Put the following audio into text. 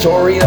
story